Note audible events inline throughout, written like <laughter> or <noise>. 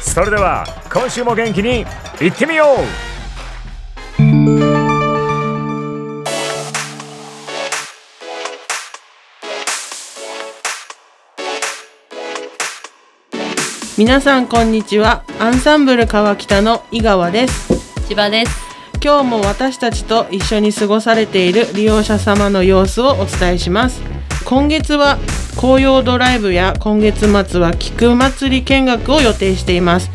それでは今週も元気にいってみよう。皆さんこんにちは。アンサンブル川北の井川です。千葉です。今日も私たちと一緒に過ごされている利用者様の様子をお伝えします今月は紅葉ドライブや今月末は菊祭り見学を予定しています、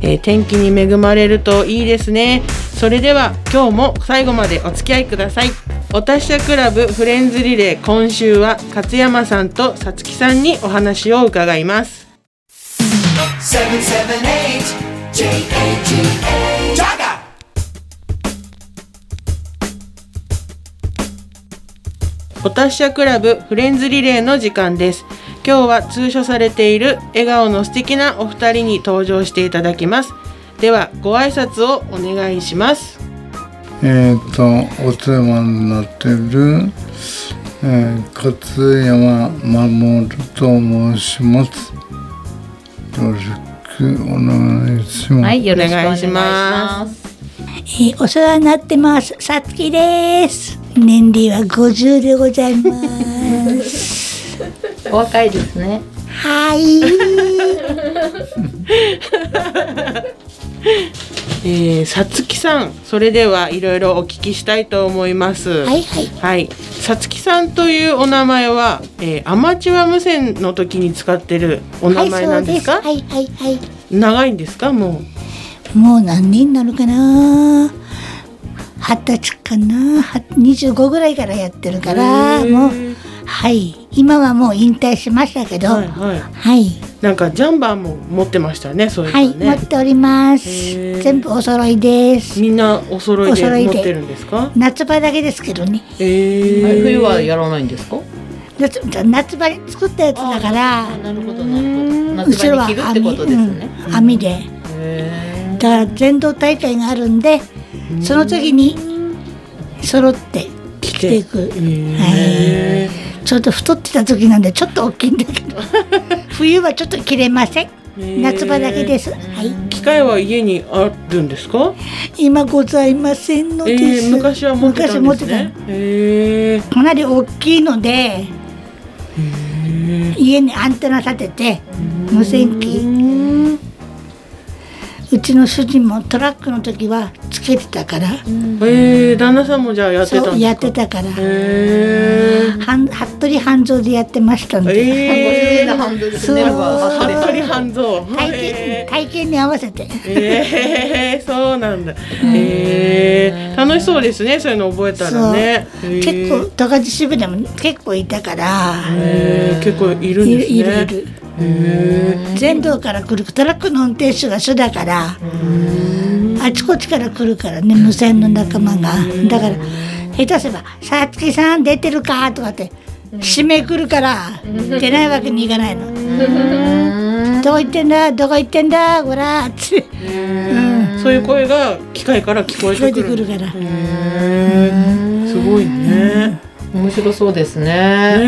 えー天気に恵まれるといいですね。それでは今日も最後までお付き合いください。お達者クラブフレンズリレー今週は勝山さんとさつきさんにお話を伺います。778 J-A-G-A Jaga お達者クラブフレンズリレーの時間です。今日は通所されている笑顔の素敵なお二人に登場していただきます。ではご挨拶をお願いします。えっ、とお世話になってる、えー、勝山守と申します。よろしくお願いします、はいよろしくお願いします。えーお世話になってます。さつきです。年齢は50でございます。<laughs> お若いですねはい。<laughs> えー、さつきさんそれではいろいろお聞きしたいと思いますはいはい。はいさつきさんというお名前は、えーアマチュア無線の時に使ってるお名前なんですか、はい、そうです。はいはいはい。長いんですか？ももう何年になるかな？二十歳かな。は25ぐらいからやってるから、もう。はい。今はもう引退しましたけど。うははいい。はいはい。なんかジャンバーも持ってましたねそういうのね、持っております。全部お揃いです。みんなお揃いで持ってるんですか？夏場だけですけどね。冬はやらないんですか？夏夏場に作ったやつだから。なるほどなるほど夏後ろは場に着るってことですね網,、うん、網でへだから全道大会があるんでその時に揃って着ていく、へはい、ちょっと太ってた時なんでちょっと大きいんだけど。<laughs> 冬はちょっと着れません。ー。夏場だけです、はい、機械は家にあるんですか？今ございませんのえです、ー、昔は持ってたんですね。へかなり大きいので家にアンテナ立てて無線機うちの主人もトラックの時はつけてたから。えー、旦那さんもじゃあやってたんですか？そうやってたから。へー。はん服部半蔵でやってましたんで、えー、ハンドルそうでねは服部半蔵。体へ験体験に合わせて。ーえー、そうなんだ。えー、楽しそうですねそういうの覚えたらね。へー。結構十勝支部でも結構いたから。へー。結構いるんですね。いるいるへ全道から来るトラックの運転手が主だからあちこちから来るからね無線の仲間が。だから下手すれば「さつきさん出てるか?」とかって締め来るから出ないわけにいかないの。どこ行ってんだ？どこ行ってんだ？ほらって。ーそういう声が機械から聞こえてくる。てくるから。すごいね面白そうですね。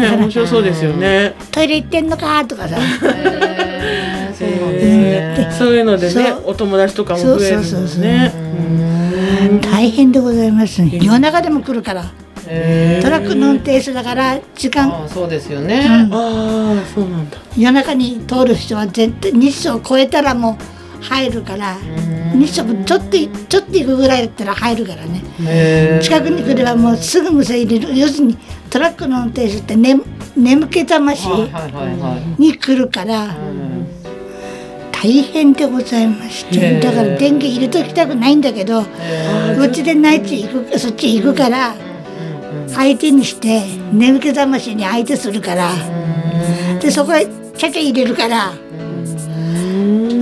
ね面白そうですよね。トイレ行ってんのかとかさ。そういうのでねお友達とかも増えるんですね大変でございますね。夜中でも来るから。トラックの運転手だから時間。そうですよね、ああそうなんだ。夜中に通る人は絶対日照を超えたらもう入るからにしてもちょっといちょっと行くぐらいだったら入るからね。へ近くに来ればもうすぐ無線入れる。要するにトラックの運転手って、ね、眠気覚ましに来るから大変でございまして。だから電源入れときたくないんだけどうちで内地行くそっち行くから相手にして眠気覚ましに相手するから。でそこへちゃちゃ入れるから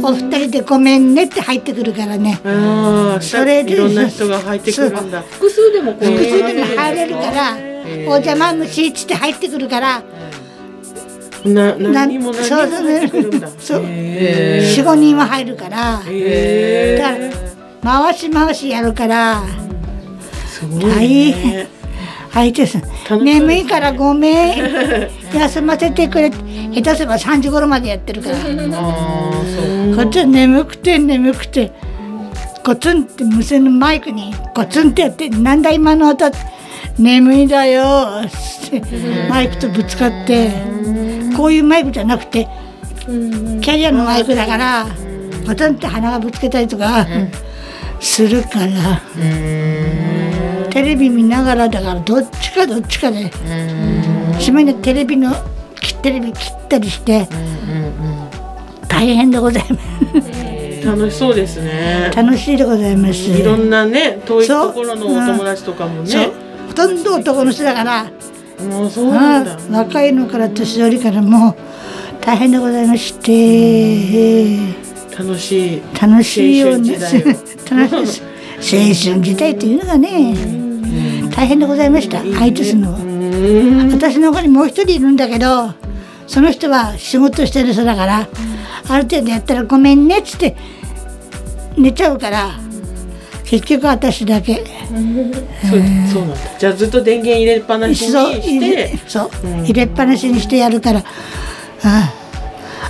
お二人でごめんねって入ってくるからね。ああ、それでいろんな人が入ってくるんだ。複数でも複数でも入れるからお邪魔虫っつって入ってくるから。な、な何人も何人も入ってくるんだ。そう。へ四五人は入るから。から回し回しやるから。大ね。変。相手さん眠いからごめん。休ませてくれ。下手すれば3時頃までやってるから。こっちは眠くて眠くてコツンって無線のマイクにコツンってやって「なんだ今の音」眠いだよ」ってマイクとぶつかって。こういうマイクじゃなくてキャリアのマイクだからコツンって鼻がぶつけたりとかするからテレビ見ながらだからどっちかどっちかでしまいにテレビのテレビ切ったりして大変でございます。楽しそうですね。楽しいでございます。いろんなね、遠いところのお友達とかもね。ほとんど男の人だから、もうそうなんだ。うん若いのから年寄りからもう大変でございまして、楽しい。楽しいよね。青春時 <laughs> 楽しい青春時代っていうのがね、大変でございました。相手するのは。私の他にもう一人いるんだけど、その人は仕事してる人だから、ある程度やったらごめんねっつって寝ちゃうから、結局私だけ。そうそうなんだ。じゃあずっと電源入れっぱなしにそうして。そう、入れっぱなしにしてやるから、あ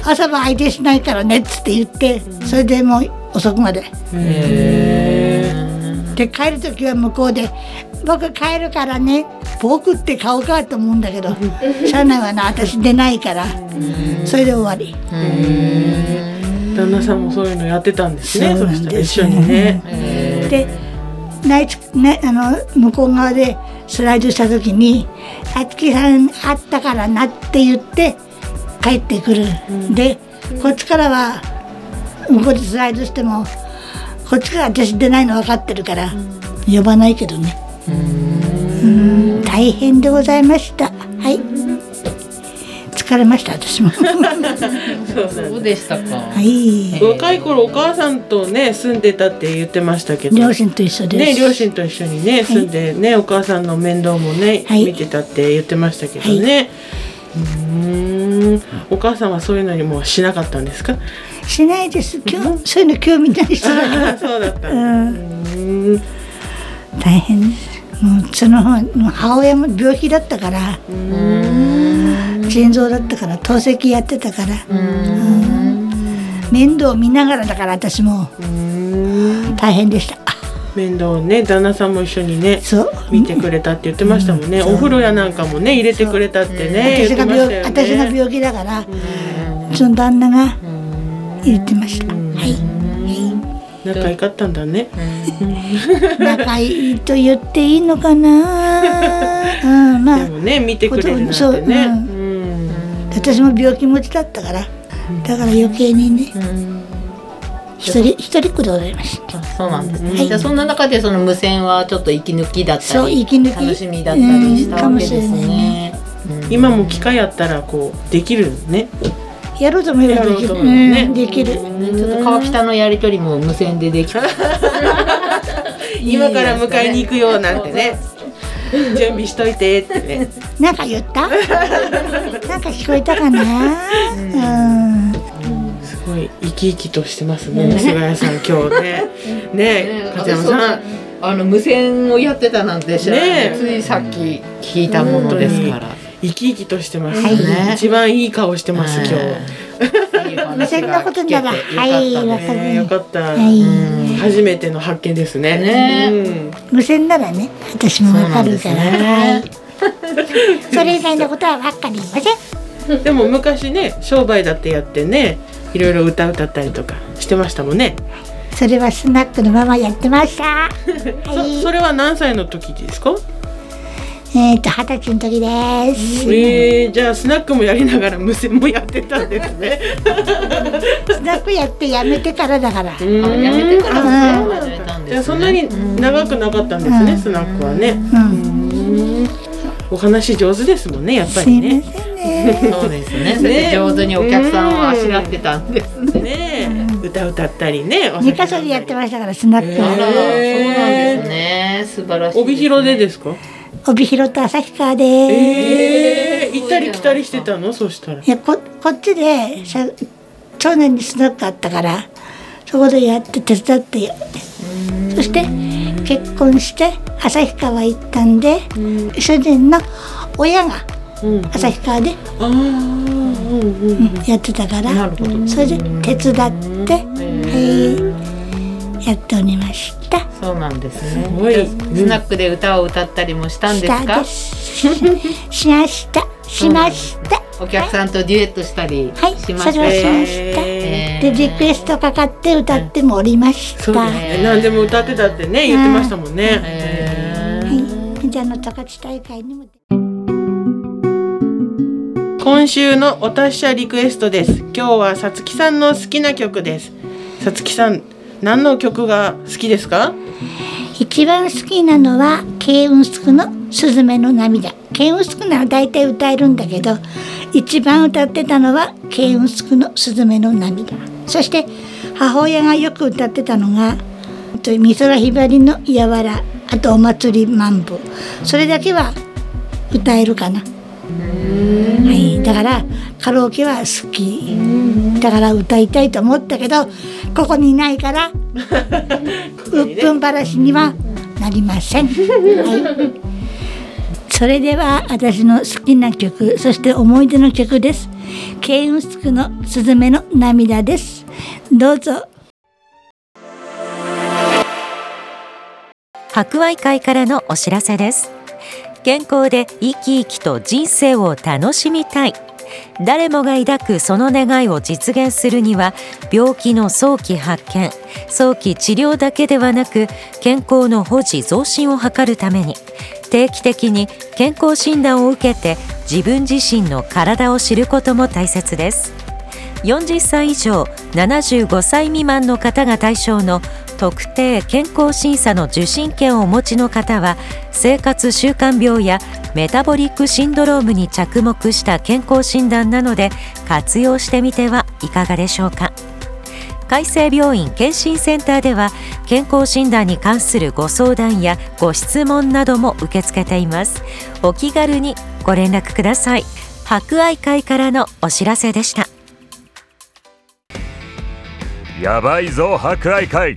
あ朝晩相手しないからねっつって言って、それでもう遅くまで。で帰る時は向こうで「僕帰るからね。僕って顔かと思うんだけど車内はな私出ないから。それで終わり。旦那さんもそういうのやってたんですね。そそうしたら一なんです緒にね。で内地ねあの向こう側でスライドした時に「あつきさんあったからな」って言って帰ってくる、でこっちからは向こうでスライドしてもこっちから私出ないの分かってるから、呼ばないけどねうん。大変でございました。はい。疲れました私も。<laughs> そうでしたか。はい。若い頃お母さんとね住んでたって言ってましたけど。両親と一緒です、ね、両親と一緒にね住んでね、お母さんの面倒もね、はい。見てたって言ってましたけどね、うーん。お母さんはそういうのにもしなかったんですか？しないです。今日そういうの興味ない人だから。あ <laughs> そうだったうん大変ですもうその母親も病気だったから。腎臓だったから透析やってたから。うん。面倒見ながらだから私も。大変でした。面倒をね旦那さんも一緒にね見てくれたって言ってましたもんね、お風呂やなんかもね入れてくれたってね私が病私が病気だからその旦那が入れてました。はい仲良かったんだね、仲いいと言っていいのかな？<laughs> うんまあ。でもね見てくれるなんてね、ううん。私も病気持ちだったから。だから余計にね。一人一人っ子でございましそうなんですね。はい。じゃあそんな中でその無線はちょっと息抜きだったそうり、息抜き。楽しみだったりしたわけですね。今も機会あったらこうできるねやろうと思えばできる、うね。うん。できる、ねちょっと川北のやりとりも無線でできた。今から迎えに行くよなんてね。準備しといてってね。なんか言った？なんか聞こえたかな？うん。すごい生き生きとしてますね菅谷さん今日ね。ね勝山さん。あの無線をやってたなんて知らない、ね。えついさっき聞いたものですから。生き生きとしてますはい。ね一番いい顔してます今日。<laughs> 無線のことなら。はいわかねよるかった。はい。初めての発見ですね。無線ならね私もわかるから、それ以外のことはわかりません。でも昔ね商売だってやってねいろいろ歌歌ったりとかしてましたもんね。それはスナックのままやってました。それは何歳の時ですか？えっと二十歳の時です。えー、じゃあスナックもやりながら無線もやってたんですね。スナックやってやめてからだから。あやめてからうん始めたんですね。じゃあそんなに長くなかったんですね、うん。スナックはね。うん。お話上手ですもんねやっぱりね。そうですね。それで上手にお客さんをあしらってたんですね。歌歌ったりね二箇所でやってましたからスナックあらそうなんは。ですね。素晴らしい帯広でですすか？帯広と旭川で。ええ行ったり来たりしてたの？そしたら。いやここっちでさ去年にスナックあったからそこでやって手伝ってよそして結婚して旭川行ったんで主人の親がうん旭川でやってたからそれで手伝って、はい、やっておりました。そうなんですね。ごい。スナックで歌を歌ったりもしたんですか？です。しました。しました。お客さんとデュエットしたりはい、しました。それはしまかした。えで、リクエストかかって歌ってもおりました。そうですね。何でも歌ってたってね言ってましたもんね。えー。はい、じゃあの高知大会にも。今週のお達者リクエストです。今日はさつきさんの好きな曲です。さつきさん何の曲が好きですか？一番好きなのは、ケイウンスクのスズメの涙。ケイウンスクなら大体歌えるんだけど、一番歌ってたのは、ケイウンスクのスズメの涙。そして、母親がよく歌ってたのが、美空ひばりのやわら、あとお祭りマンボ。それだけは歌えるかな。はい、だからカラオケは好き。だから歌いたいと思ったけど、ここにいないから、うっぷんばらしにはなりません。はい。それでは私の好きな曲、そして思い出の曲です。ケイウンスクのスズメの涙です。どうぞ。博愛会からのお知らせです健康で生き生きと人生を楽しみたい。誰もが抱くその願いを実現するには病気の早期発見早期治療だけではなく健康の保持増進を図るために定期的に健康診断を受けて自分自身の体を知ることも大切です。40歳以上75歳未満の方が対象の特定健康審査の受診券をお持ちの方は生活習慣病やメタボリックシンドロームに着目した健康診断なので活用してみてはいかがでしょうか。海生病院健診センターでは健康診断に関するご相談やご質問なども受け付けています。お気軽にご連絡ください。博愛会からのお知らせでした。やばいぞ博愛会。